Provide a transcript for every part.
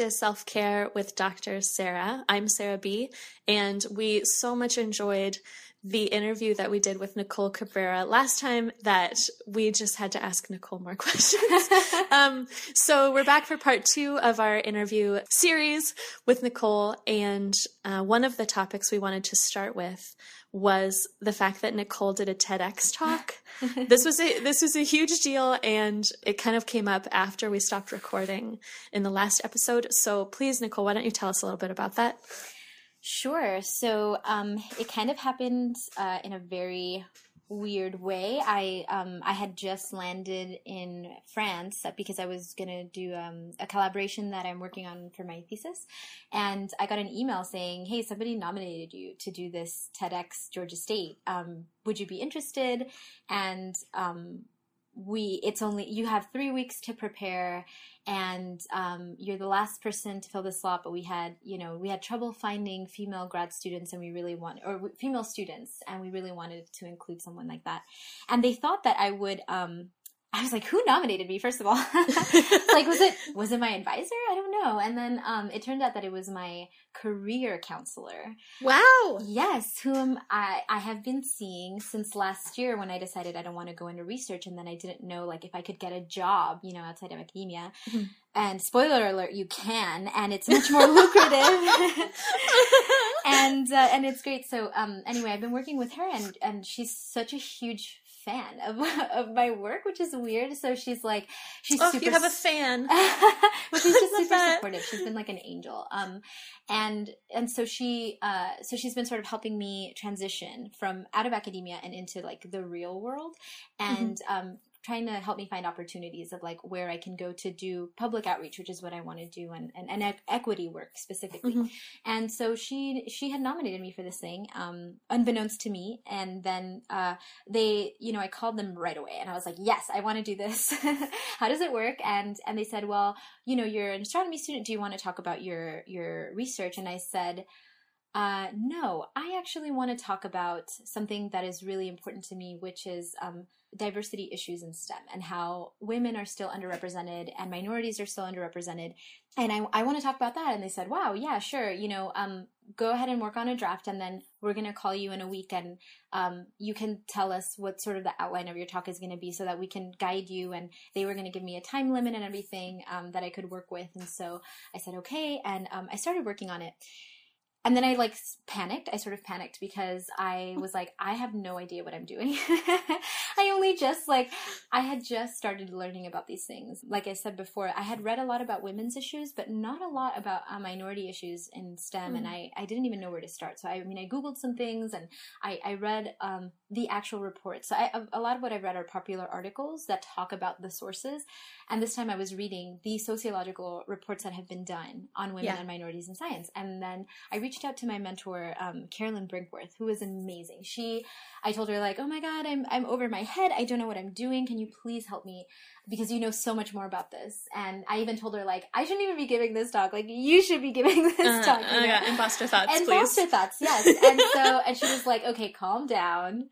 to Self Care with Dr. Sarah. I'm Sarah B, and we so much enjoyed the interview that we did with Nicole Cabrera last time that we just had to ask Nicole more questions. um, so we're back for part two of our interview series with Nicole, and uh, one of the topics we wanted to start with was the fact that Nicole did a TEDx talk. this was a this was a huge deal and it kind of came up after we stopped recording in the last episode. So please Nicole, why don't you tell us a little bit about that? Sure. So um, it kind of happened uh, in a very weird way. I um, I had just landed in France because I was gonna do um, a collaboration that I'm working on for my thesis, and I got an email saying, "Hey, somebody nominated you to do this TEDx Georgia State. Um, would you be interested?" And um, we it's only you have three weeks to prepare and um, you're the last person to fill the slot but we had you know we had trouble finding female grad students and we really want or female students and we really wanted to include someone like that. And they thought that i would um, I was like, who nominated me? First of all, like, was it was it my advisor? I don't know. And then um, it turned out that it was my career counselor. Wow. Yes, whom I I have been seeing since last year when I decided I don't want to go into research, and then I didn't know like if I could get a job, you know, outside of academia. Mm-hmm. And spoiler alert, you can, and it's much more lucrative. and uh, and it's great. So um, anyway, I've been working with her, and and she's such a huge fan of of my work, which is weird. So she's like, she's oh, super. You have a fan, she's just super that. supportive. She's been like an angel. Um, and and so she uh, so she's been sort of helping me transition from out of academia and into like the real world, and mm-hmm. um, trying to help me find opportunities of like where I can go to do public outreach, which is what I want to do, and and, and equity work specifically. Mm-hmm. And so she she had nominated me for this thing, um, unbeknownst to me. And then uh, they, you know, I called them right away, and I was like, yes, I want to do this. How does it work? And and they said, well, you know, you're an astronomy student. Do you want to talk about your your research? And I said. Uh, no, I actually want to talk about something that is really important to me, which is um, diversity issues in STEM and how women are still underrepresented and minorities are still underrepresented. And I, I want to talk about that. And they said, wow, yeah, sure. You know, um, go ahead and work on a draft and then we're going to call you in a week and um, you can tell us what sort of the outline of your talk is going to be so that we can guide you. And they were going to give me a time limit and everything um, that I could work with. And so I said, okay. And um, I started working on it and then I like panicked. I sort of panicked because I was like, I have no idea what I'm doing. I only just like, I had just started learning about these things. Like I said before, I had read a lot about women's issues, but not a lot about uh, minority issues in STEM. Mm. And I, I didn't even know where to start. So I, I mean, I Googled some things and I, I read um, the actual reports. So I, a lot of what I've read are popular articles that talk about the sources. And this time I was reading the sociological reports that have been done on women yeah. and minorities in science. And then I reached out to my mentor, um, Carolyn Brinkworth, who was amazing. She, I told her like, "Oh my God, I'm I'm over my head. I don't know what I'm doing. Can you please help me?" Because you know so much more about this. And I even told her like, "I shouldn't even be giving this talk. Like, you should be giving this uh, talk." You uh, yeah, imposter thoughts, imposter please. thoughts, yes. and so, and she was like, "Okay, calm down."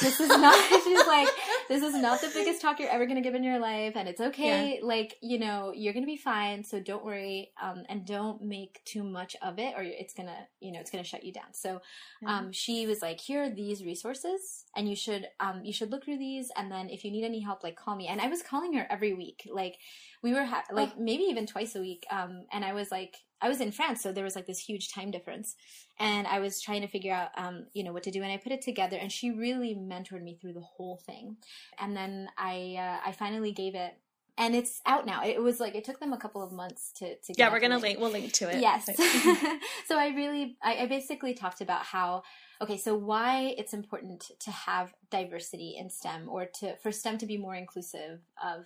This is not she's like this is not the biggest talk you're ever going to give in your life and it's okay. Yeah. like you know you're going to be fine so don't worry um, and don't make too much of it or it's going to you know it's going to shut you down. So um, she was like here are these resources and you should um, you should look through these and then if you need any help like call me. And i was calling her every week. Like we were ha- like oh. maybe even twice a week um, and i was like i was in france so there was like this huge time difference and I was trying to figure out, um, you know, what to do. And I put it together, and she really mentored me through the whole thing. And then I, uh, I finally gave it and it's out now. It was like it took them a couple of months to to. yeah, we're gonna link. We'll link to it. Yes. so I really, I, I, basically talked about how okay, so why it's important to have diversity in STEM or to for STEM to be more inclusive of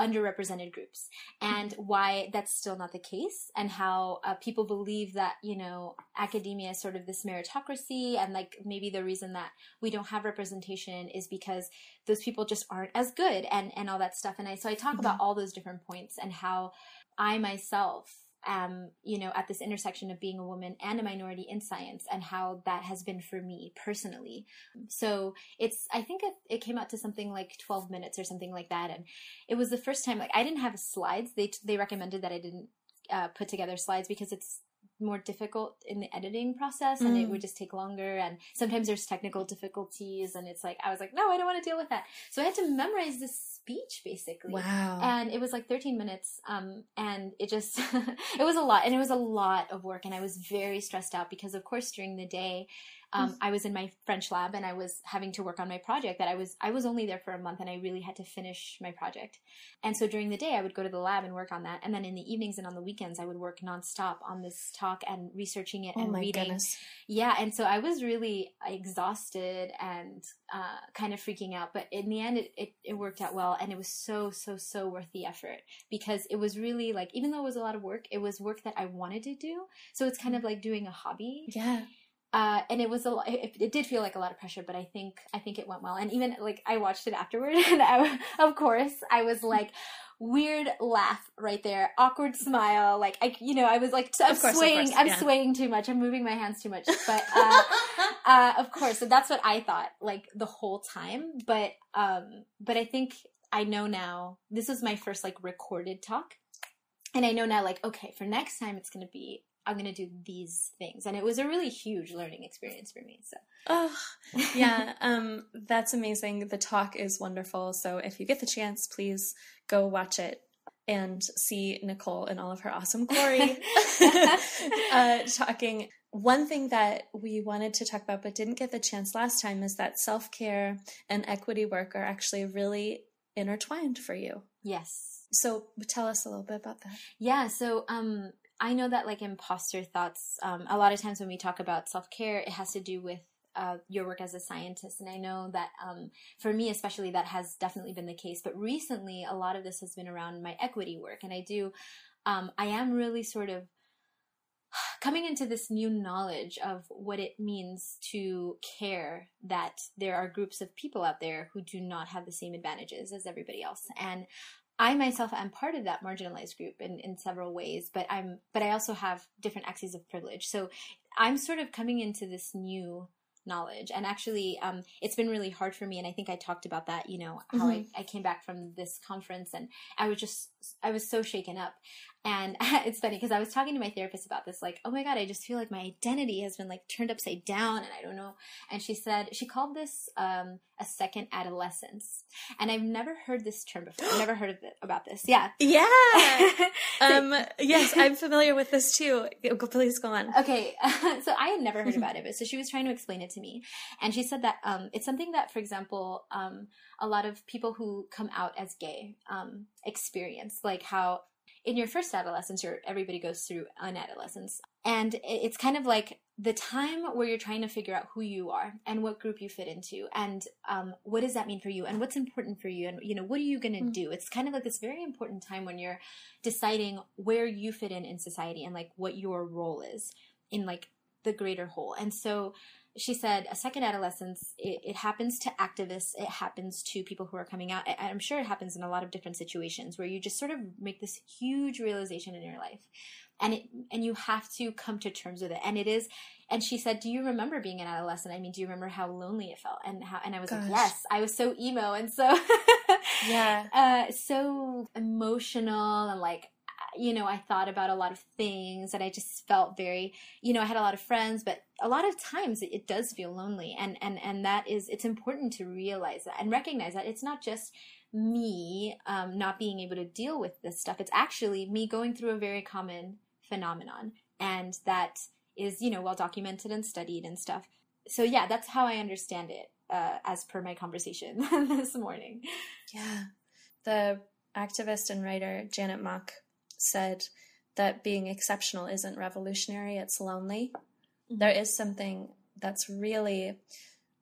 underrepresented groups and why that's still not the case and how uh, people believe that you know academia is sort of this meritocracy and like maybe the reason that we don't have representation is because those people just aren't as good and and all that stuff and i so i talk mm-hmm. about all those different points and how i myself um, you know, at this intersection of being a woman and a minority in science and how that has been for me personally. So it's, I think it, it came out to something like 12 minutes or something like that. And it was the first time, like, I didn't have slides. They, they recommended that I didn't uh, put together slides because it's more difficult in the editing process and mm. it would just take longer and sometimes there's technical difficulties and it's like I was like no I don't want to deal with that. So I had to memorize this speech basically. Wow. And it was like 13 minutes um and it just it was a lot and it was a lot of work and I was very stressed out because of course during the day um, I was in my French lab and I was having to work on my project that I was I was only there for a month and I really had to finish my project. And so during the day I would go to the lab and work on that, and then in the evenings and on the weekends I would work nonstop on this talk and researching it oh and reading. Goodness. Yeah, and so I was really exhausted and uh, kind of freaking out, but in the end it, it it worked out well, and it was so so so worth the effort because it was really like even though it was a lot of work, it was work that I wanted to do. So it's kind of like doing a hobby. Yeah uh, and it was a lot. It, it, did feel like a lot of pressure, but I think I think it went well. And even like I watched it afterward, and I, of course I was like weird laugh right there, awkward smile. Like I, you know, I was like I'm course, swaying. Course, I'm swaying too much. I'm moving my hands too much. But uh, uh, of course, so that's what I thought like the whole time. But um, but I think I know now. This was my first like recorded talk, and I know now like okay, for next time it's gonna be I'm going to do these things. And it was a really huge learning experience for me. So, oh, yeah, um, that's amazing. The talk is wonderful. So, if you get the chance, please go watch it and see Nicole in all of her awesome glory uh, talking. One thing that we wanted to talk about but didn't get the chance last time is that self care and equity work are actually really intertwined for you. Yes. So tell us a little bit about that. Yeah. So um, I know that like imposter thoughts, um, a lot of times when we talk about self care, it has to do with uh, your work as a scientist. And I know that um, for me, especially, that has definitely been the case. But recently, a lot of this has been around my equity work. And I do, um, I am really sort of coming into this new knowledge of what it means to care that there are groups of people out there who do not have the same advantages as everybody else. And I myself am part of that marginalized group in, in several ways, but I'm but I also have different axes of privilege. So I'm sort of coming into this new knowledge and actually um, it's been really hard for me and i think i talked about that you know how mm-hmm. I, I came back from this conference and i was just i was so shaken up and it's funny because I was talking to my therapist about this, like, oh my God, I just feel like my identity has been like turned upside down and I don't know. And she said, she called this um, a second adolescence. And I've never heard this term before. I've never heard of it, about this. Yeah. Yeah. um, yes, I'm familiar with this too. Please go on. Okay. so I had never heard about it, but so she was trying to explain it to me. And she said that um, it's something that, for example, um, a lot of people who come out as gay um, experience, like how in your first adolescence, your everybody goes through an adolescence, and it's kind of like the time where you're trying to figure out who you are and what group you fit into, and um, what does that mean for you, and what's important for you, and you know what are you going to mm-hmm. do. It's kind of like this very important time when you're deciding where you fit in in society and like what your role is in like the greater whole, and so she said a second adolescence it, it, happens to activists it happens to people who are coming out i'm sure it happens in a lot of different situations where you just sort of make this huge realization in your life. And it and you have to come to terms with it. And it is and she said do you remember being an adolescent? I mean do you remember how lonely it felt? And how and i was Gosh. like yes i was so emo and so yeah. uh, so emotional and like you know, I thought about a lot of things and I just felt very, you know, I had a lot of friends, but a lot of times it, it does feel lonely. And, and, and that is, it's important to realize that and recognize that it's not just me um, not being able to deal with this stuff. It's actually me going through a very common phenomenon. And that is, you know, well documented and studied and stuff. So yeah, that's how I understand it uh, as per my conversation this morning. Yeah. The activist and writer Janet Mock said that being exceptional isn't revolutionary, it's lonely. Mm-hmm. There is something that's really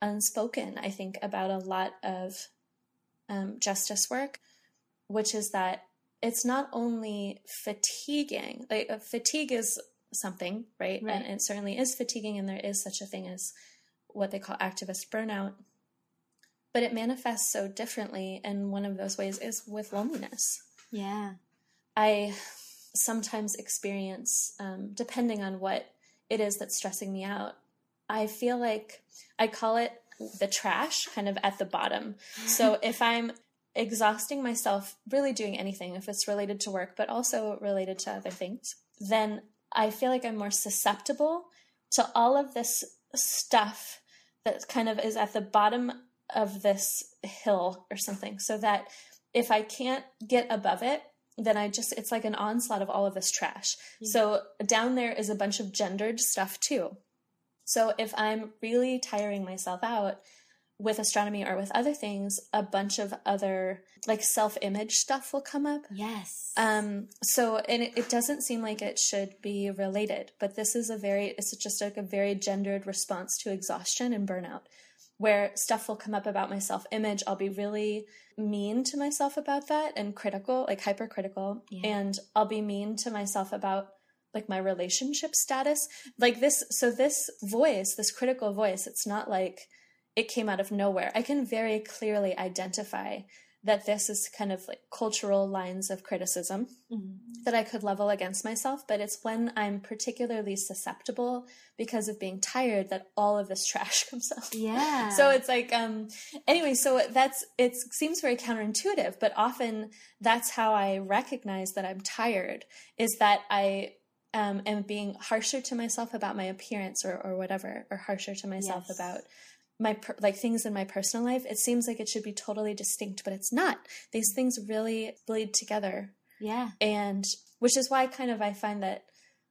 unspoken, I think, about a lot of um, justice work, which is that it's not only fatiguing, like uh, fatigue is something, right? right? And it certainly is fatiguing, and there is such a thing as what they call activist burnout. But it manifests so differently, and one of those ways is with loneliness. Yeah. I sometimes experience, um, depending on what it is that's stressing me out, I feel like I call it the trash kind of at the bottom. So if I'm exhausting myself really doing anything, if it's related to work, but also related to other things, then I feel like I'm more susceptible to all of this stuff that kind of is at the bottom of this hill or something. So that if I can't get above it, then I just, it's like an onslaught of all of this trash. Yeah. So down there is a bunch of gendered stuff too. So if I'm really tiring myself out, with astronomy or with other things, a bunch of other like self image stuff will come up. Yes. Um, so, and it, it, doesn't seem like it should be related, but this is a very, it's just like a very gendered response to exhaustion and burnout where stuff will come up about my self image. I'll be really mean to myself about that and critical, like hypercritical. Yeah. And I'll be mean to myself about like my relationship status. Like this, so this voice, this critical voice, it's not like, it came out of nowhere. I can very clearly identify that this is kind of like cultural lines of criticism mm-hmm. that I could level against myself, but it's when I'm particularly susceptible because of being tired that all of this trash comes out. Yeah. So it's like um anyway, so that's it seems very counterintuitive, but often that's how I recognize that I'm tired is that I um, am being harsher to myself about my appearance or, or whatever, or harsher to myself yes. about my like things in my personal life it seems like it should be totally distinct but it's not. These things really bleed together. Yeah. And which is why kind of i find that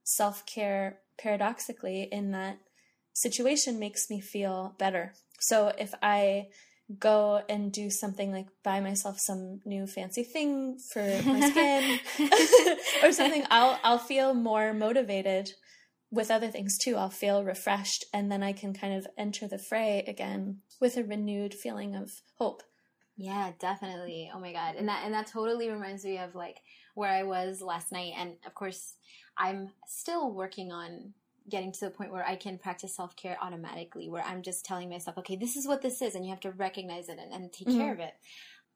self-care paradoxically in that situation makes me feel better. So if i go and do something like buy myself some new fancy thing for my skin or something i'll i'll feel more motivated with other things too, I'll feel refreshed and then I can kind of enter the fray again with a renewed feeling of hope. Yeah, definitely. Oh my god. And that and that totally reminds me of like where I was last night and of course I'm still working on getting to the point where I can practice self-care automatically where I'm just telling myself, okay, this is what this is and you have to recognize it and, and take mm-hmm. care of it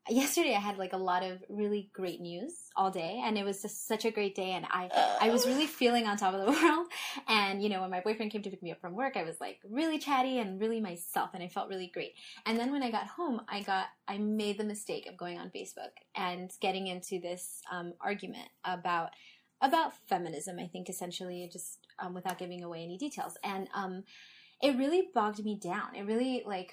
yesterday I had like a lot of really great news all day and it was just such a great day and I I was really feeling on top of the world and you know when my boyfriend came to pick me up from work I was like really chatty and really myself and I felt really great. And then when I got home I got I made the mistake of going on Facebook and getting into this um, argument about about feminism I think essentially just um, without giving away any details and um, it really bogged me down. It really like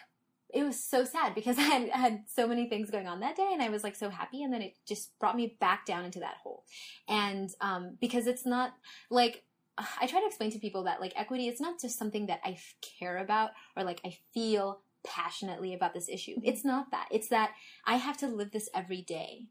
it was so sad because I had, had so many things going on that day and I was like so happy and then it just brought me back down into that hole. And um, because it's not like I try to explain to people that like equity it's not just something that I care about or like I feel passionately about this issue. Mm-hmm. It's not that. It's that I have to live this every day.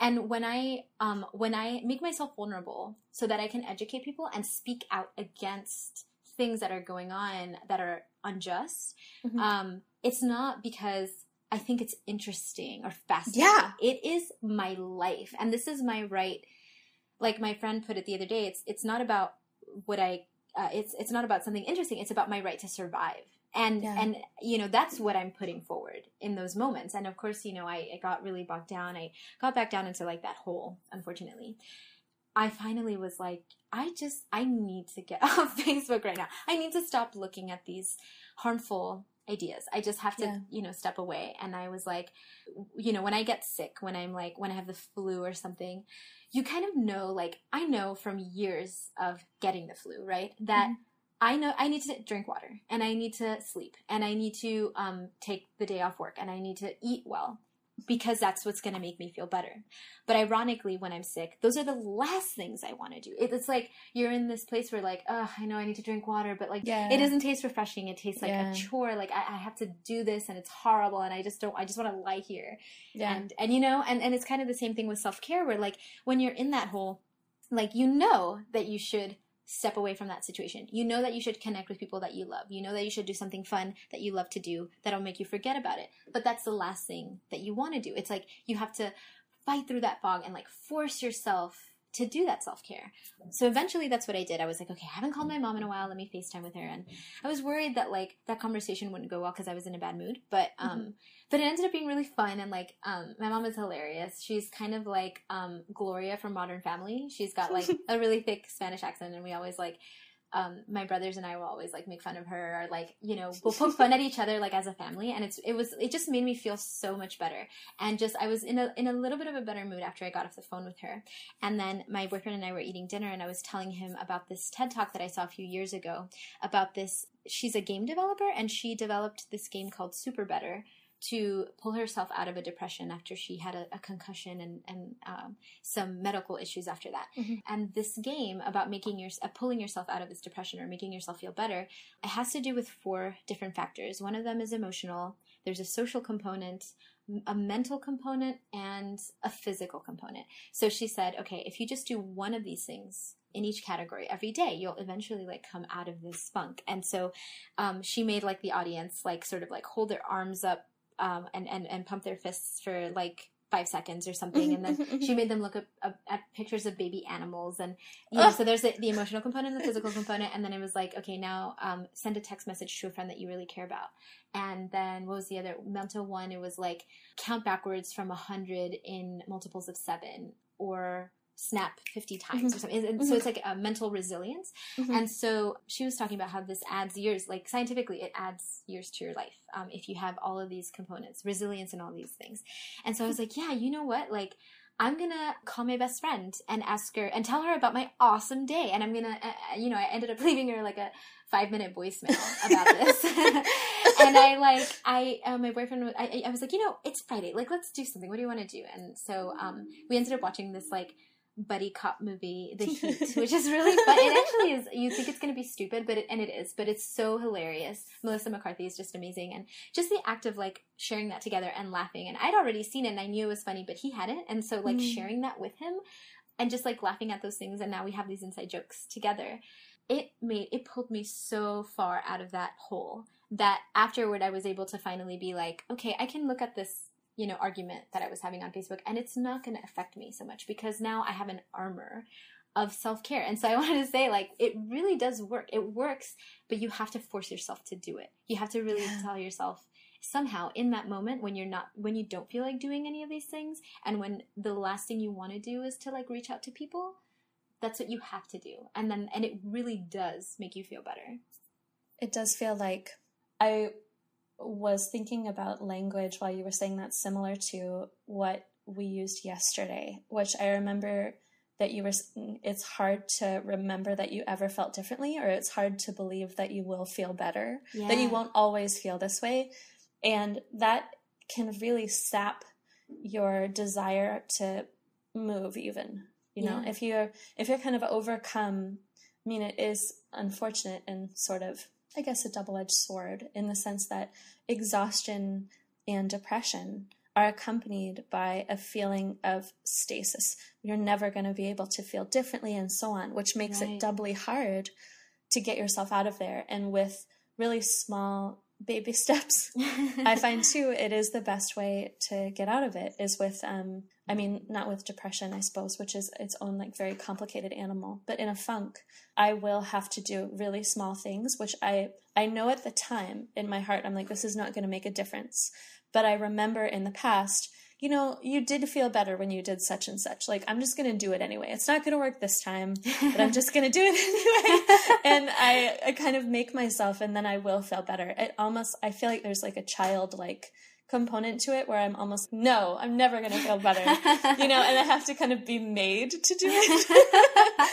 And when I um, when I make myself vulnerable so that I can educate people and speak out against things that are going on that are unjust, mm-hmm. um, it's not because I think it's interesting or fascinating. Yeah. It is my life. And this is my right. Like my friend put it the other day, it's it's not about what I uh, it's it's not about something interesting. It's about my right to survive. And yeah. and you know that's what I'm putting forward in those moments. And of course, you know, I, I got really bogged down. I got back down into like that hole, unfortunately. I finally was like, I just I need to get off Facebook right now. I need to stop looking at these harmful ideas. I just have to, yeah. you know, step away. And I was like, you know, when I get sick, when I'm like, when I have the flu or something, you kind of know, like, I know from years of getting the flu, right? That mm-hmm. I know I need to drink water and I need to sleep and I need to um, take the day off work and I need to eat well because that's what's going to make me feel better. But ironically, when I'm sick, those are the last things I want to do. It's like you're in this place where, like, oh, I know I need to drink water, but like, yeah. it doesn't taste refreshing. It tastes like yeah. a chore. Like I, I, have to do this, and it's horrible, and I just don't. I just want to lie here. Yeah. And and you know, and and it's kind of the same thing with self care, where like when you're in that hole, like you know that you should step away from that situation. You know that you should connect with people that you love. You know that you should do something fun that you love to do that'll make you forget about it. But that's the last thing that you want to do. It's like you have to fight through that fog and like force yourself to do that self care. So eventually that's what I did. I was like, okay, I haven't called my mom in a while. Let me FaceTime with her. And I was worried that like that conversation wouldn't go well because I was in a bad mood. But um mm-hmm. but it ended up being really fun and like um my mom is hilarious. She's kind of like um Gloria from Modern Family. She's got like a really thick Spanish accent and we always like um, my brothers and I will always like make fun of her or like you know we'll poke fun at each other like as a family and it's it was it just made me feel so much better. And just I was in a in a little bit of a better mood after I got off the phone with her. And then my boyfriend and I were eating dinner and I was telling him about this TED talk that I saw a few years ago about this she's a game developer and she developed this game called SuperBetter to pull herself out of a depression after she had a, a concussion and, and um, some medical issues after that. Mm-hmm. And this game about making your uh, pulling yourself out of this depression or making yourself feel better, it has to do with four different factors. One of them is emotional. There's a social component, a mental component, and a physical component. So she said, okay, if you just do one of these things, in each category every day you'll eventually like come out of this funk and so um, she made like the audience like sort of like hold their arms up um, and, and, and pump their fists for like five seconds or something. And then she made them look up, up, at pictures of baby animals. And you know so there's the, the, emotional component the physical component. And then it was like okay now um, send a text message to a friend that you really care about. And then what was the other mental one? It was like count backwards from a 100 in multiples of seven or snap 50 times mm-hmm. or something. And, mm-hmm. so it's like a mental resilience. Mm-hmm. And so she was talking about how this adds years, like scientifically, it adds years to your life um, if you have all of these components, resilience and all these things. And so I was like, yeah, you know what? Like, I'm gonna call my best friend and ask her and tell her about my awesome day. And I'm gonna, uh, uh you know, I ended up leaving her like a five minute voicemail about this. and I like, I, uh, my boyfriend, I, I was like, you know, it's Friday. Like, let's do something. What do you want to do? And so um, we ended up watching this like buddy cop movie, The Heat, which is really fun. It actually is. You think it's going to be stupid, but it, and it is, but it's so hilarious. Melissa McCarthy is just amazing, and just the act of like sharing that together and laughing. And I'd already seen it, and I knew it was funny, but he hadn't, and so like mm. sharing that with him, and just like laughing at those things, and now we have these inside jokes together. It made it pulled me so far out of that hole that afterward I was able to finally be like, okay, I can look at this you know, argument that I was having on Facebook, and it's not going to affect me so much because now I have an armor of self care. And so I wanted to say, like, it really does work. It works, but you have to force yourself to do it. You have to really yeah. tell yourself somehow in that moment when you're not, when you don't feel like doing any of these things, and when the last thing you want to do is to like reach out to people, that's what you have to do. And then, and it really does make you feel better. It does feel like I was thinking about language while you were saying that similar to what we used yesterday, which I remember that you were it's hard to remember that you ever felt differently or it's hard to believe that you will feel better yeah. that you won't always feel this way. And that can really sap your desire to move even you know? If you're if you're kind of overcome i mean it is unfortunate and sort of I guess, a double edged sword in the sense that exhaustion and depression are accompanied by a feeling of stasis. You're never going to be able to feel differently and so on, which makes right. it doubly hard to get yourself out of there. And with really small baby steps, I find too, it is the best way to get out of it is with um, I mean, not with depression, I suppose, which is its own like very complicated animal, but in a funk, I will have to do really small things, which I I know at the time in my heart I'm like this is not going to make a difference. But I remember in the past, you know, you did feel better when you did such and such. Like I'm just going to do it anyway. It's not going to work this time, but I'm just going to do it anyway. and I I kind of make myself and then I will feel better. It almost I feel like there's like a child like component to it where I'm almost, no, I'm never going to feel better, you know, and I have to kind of be made to do it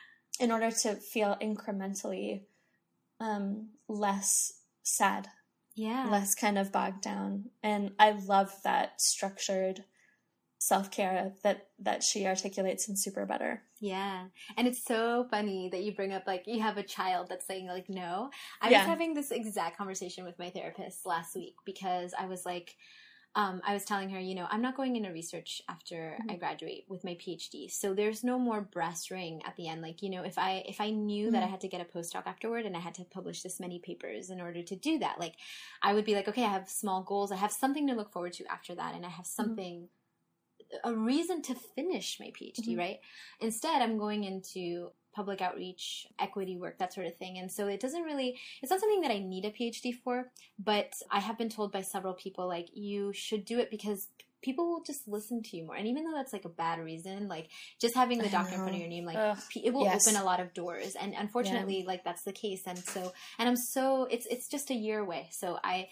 in order to feel incrementally um, less sad. Yeah. Less kind of bogged down. And I love that structured self care that that she articulates in SuperBetter. Yeah, and it's so funny that you bring up like you have a child that's saying like no. I yeah. was having this exact conversation with my therapist last week because I was like. Um, I was telling her, you know, I'm not going into research after mm-hmm. I graduate with my PhD, so there's no more brass ring at the end. Like, you know, if I if I knew mm-hmm. that I mm-hmm. had to get a postdoc afterward and I had to publish this many papers in order to do that, like, I would be like, okay, I have small goals, I have something to look forward to after that, and I have mm-hmm. something. Mm-hmm a reason to finish my PhD, mm-hmm. right? Instead, I'm going into public outreach, equity work, that sort of thing. And so it doesn't really, it's not something that I need a PhD for, but I have been told by several people, like, you should do it because people will just listen to you more. And even though that's like a bad reason, like just having the doctor in front of your name, like Ugh, it will yes. open a lot of doors. And unfortunately, yeah. like that's the case. And so, and I'm so it's it's just a year away. So I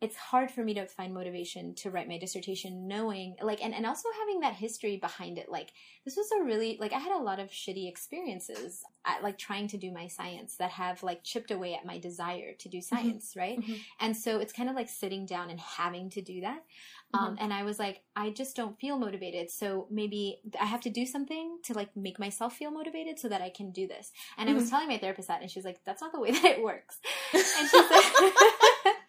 it's hard for me to find motivation to write my dissertation knowing like and, and also having that history behind it like this was a really like i had a lot of shitty experiences at like trying to do my science that have like chipped away at my desire to do mm-hmm. science mm-hmm. right mm-hmm. and so it's kind of like sitting down and having to do that um, mm-hmm. and i was like i just don't feel motivated so maybe i have to do something to like make myself feel motivated so that i can do this and i was mm-hmm. telling my therapist that and she's like that's not the way that it works and she said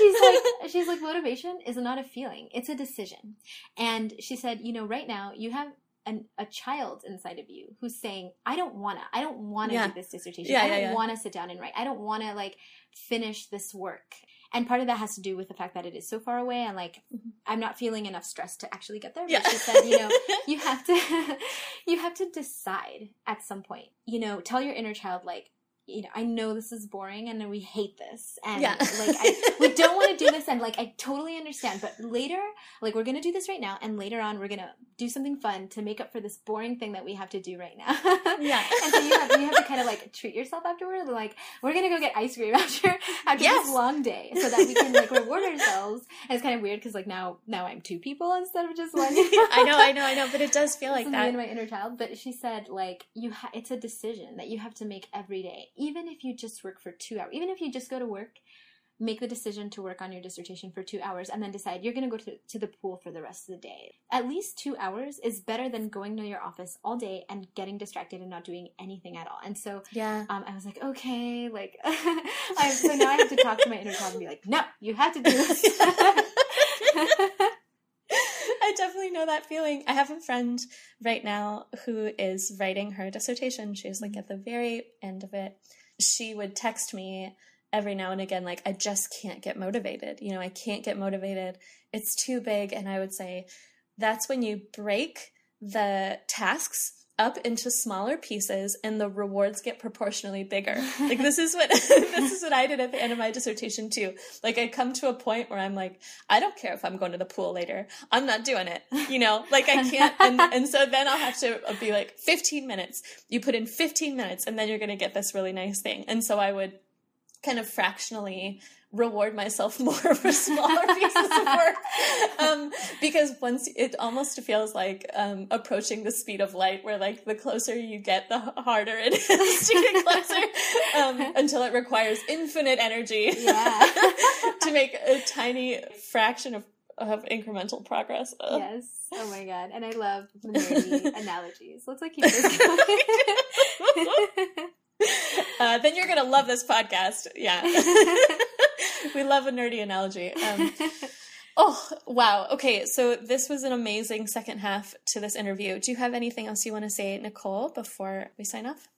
she's like she's like motivation is not a feeling it's a decision. And she said you know right now you have an, a child inside of you who's saying i don't want to i don't want to yeah. do this dissertation. Yeah, i don't yeah, want to sit down and write. I don't want to like finish this work and part of that has to do with the fact that it is so far away and like mm-hmm. i'm not feeling enough stress to actually get there but she said you know you have to you have to decide at some point. You know tell your inner child like you know, I know this is boring and we hate this. And yeah. like, I, we don't want to do this. And like, I totally understand. But later, like, we're going to do this right now. And later on, we're going to do something fun to make up for this boring thing that we have to do right now. yeah. and so you have, you have to kind of like treat yourself afterward. Like, we're going to go get ice cream after, after yes. this long day so that we can like reward ourselves. And it's kind of weird because like now, now I'm two people instead of just one. I know, I know, I know. But it does feel like that. Me and my inner child. But she said, like, you ha- it's a decision that you have to make every day even if you just work for two hours, even if you just go to work, make the decision to work on your dissertation for two hours and then decide you're going to go to, to the pool for the rest of the day. At least two hours is better than going to your office all day and getting distracted and not doing anything at all. And so yeah. Um, I was like, okay, like, I, so now I have to talk to my inner child and be like, no, you have to do this. Know that feeling. I have a friend right now who is writing her dissertation. She's like at the very end of it. She would text me every now and again, like, I just can't get motivated. You know, I can't get motivated. It's too big. And I would say, that's when you break the tasks up into smaller pieces and the rewards get proportionally bigger. Like this is what this is what I did at the end of my dissertation too. Like I come to a point where I'm like, I don't care if I'm going to the pool later. I'm not doing it. You know, like I can't and, and so then I'll have to be like 15 minutes. You put in 15 minutes and then you're going to get this really nice thing. And so I would kind of fractionally reward myself more for smaller pieces of work um, because once it almost feels like um, approaching the speed of light where like the closer you get the harder it is to get closer um, until it requires infinite energy yeah. to make a tiny fraction of of incremental progress. Yes. Oh my god. And I love nerdy analogies. Let's like this going. Uh, then you're gonna love this podcast. Yeah, we love a nerdy analogy. Um, oh wow. Okay, so this was an amazing second half to this interview. Do you have anything else you want to say, Nicole, before we sign off?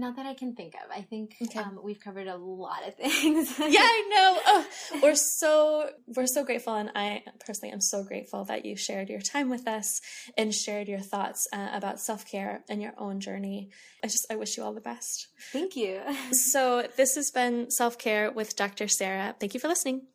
Not that I can think of. I think okay. um, we've covered a lot of things. yeah, I know. Oh, we're so we're so grateful, and I personally am so grateful that you shared your time with us and shared your thoughts uh, about self care and your own journey. I just I wish you all the best. Thank you. so this has been self care with Dr. Sarah. Thank you for listening.